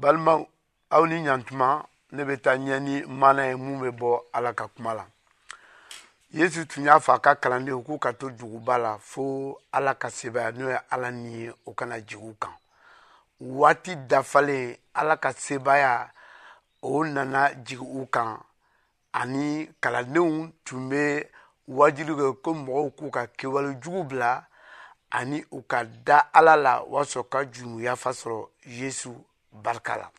balimaw aw ni ɲantuma ne bɛ taa ɲɛ ni mana ye mun bɛ bɔ ala ka kuma la yesu tun y'a fɔ a ka kalandenw k'u ka to duguba la fo ala ka sebaaya n'o ye ala ni ye o kana jigiw kan waati dafalen ala ka sebaaya o nana jigin u kan ani kalandenw tun bɛ wajibi kɛ ko mɔgɔw k'u ka kewale jugu bila ani u ka da ala la walasa ka jurumu yafa sɔrɔ yesu barika la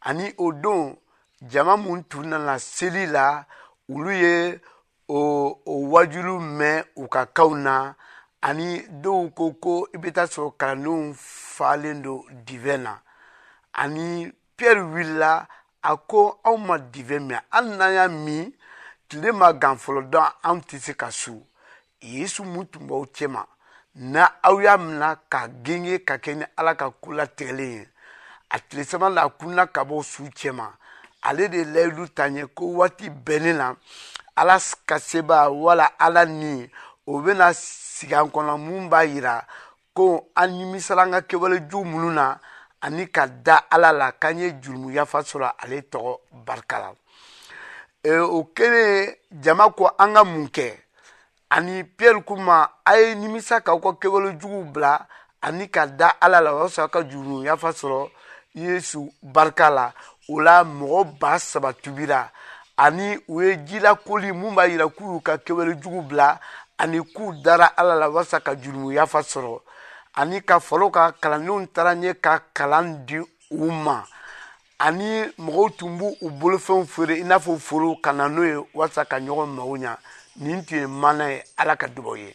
ani o don jama minnu tun nana seli la olu ye o o wajulu mɛn u ka kaw na ani dɔw ko ko i bɛ taa sɔrɔ kalandenw falen don divɛn na ani pierre wulila a ko aw ma dive min hali n'an y'a min tile ma gan fɔlɔ dɔn anw tɛ se ka su yesu mun tun b'aw cɛma na aw y'a mina ka genge ka kɛ ni ala ka ko latigɛlen ye a tile saba la a kunna ka bɔ su cɛma ale de layidu ta ɲɛ ko waati bɛnnen na ala ka seba wala ala ni o bɛna sigi an kɔnɔ mun b'a yira ko an nimisala an ka kɛwalejuw minnu na ani ka da ala la k'an ye jurumu yafa sɔrɔ ale tɔgɔ barika la e, o kɛlen jama ko an ka mun kɛ ani piyɛri ko ma a ye nimisa k'aw ka kɛwalejuguw bila ani ka da ala la o y'a sɔrɔ a ka jurumu yafa sɔrɔ yesu barika la o la mɔgɔ ba saba tubira ani u ye jila koli mun b'a yira k'u y'u ka kɛwale jugu bila ani k'u dara ala la walasa ka jurumu yafa sɔrɔ ani ka falo ka kalandenw taara ɲɛ ka kalan di u ma ani mɔgɔw tun b'u u bolofɛnw feere i n'a fɔ foro ka na n'o ye walasa ka ɲɔgɔn mago ɲa nin tun ye mana ye ala ka dubaw ye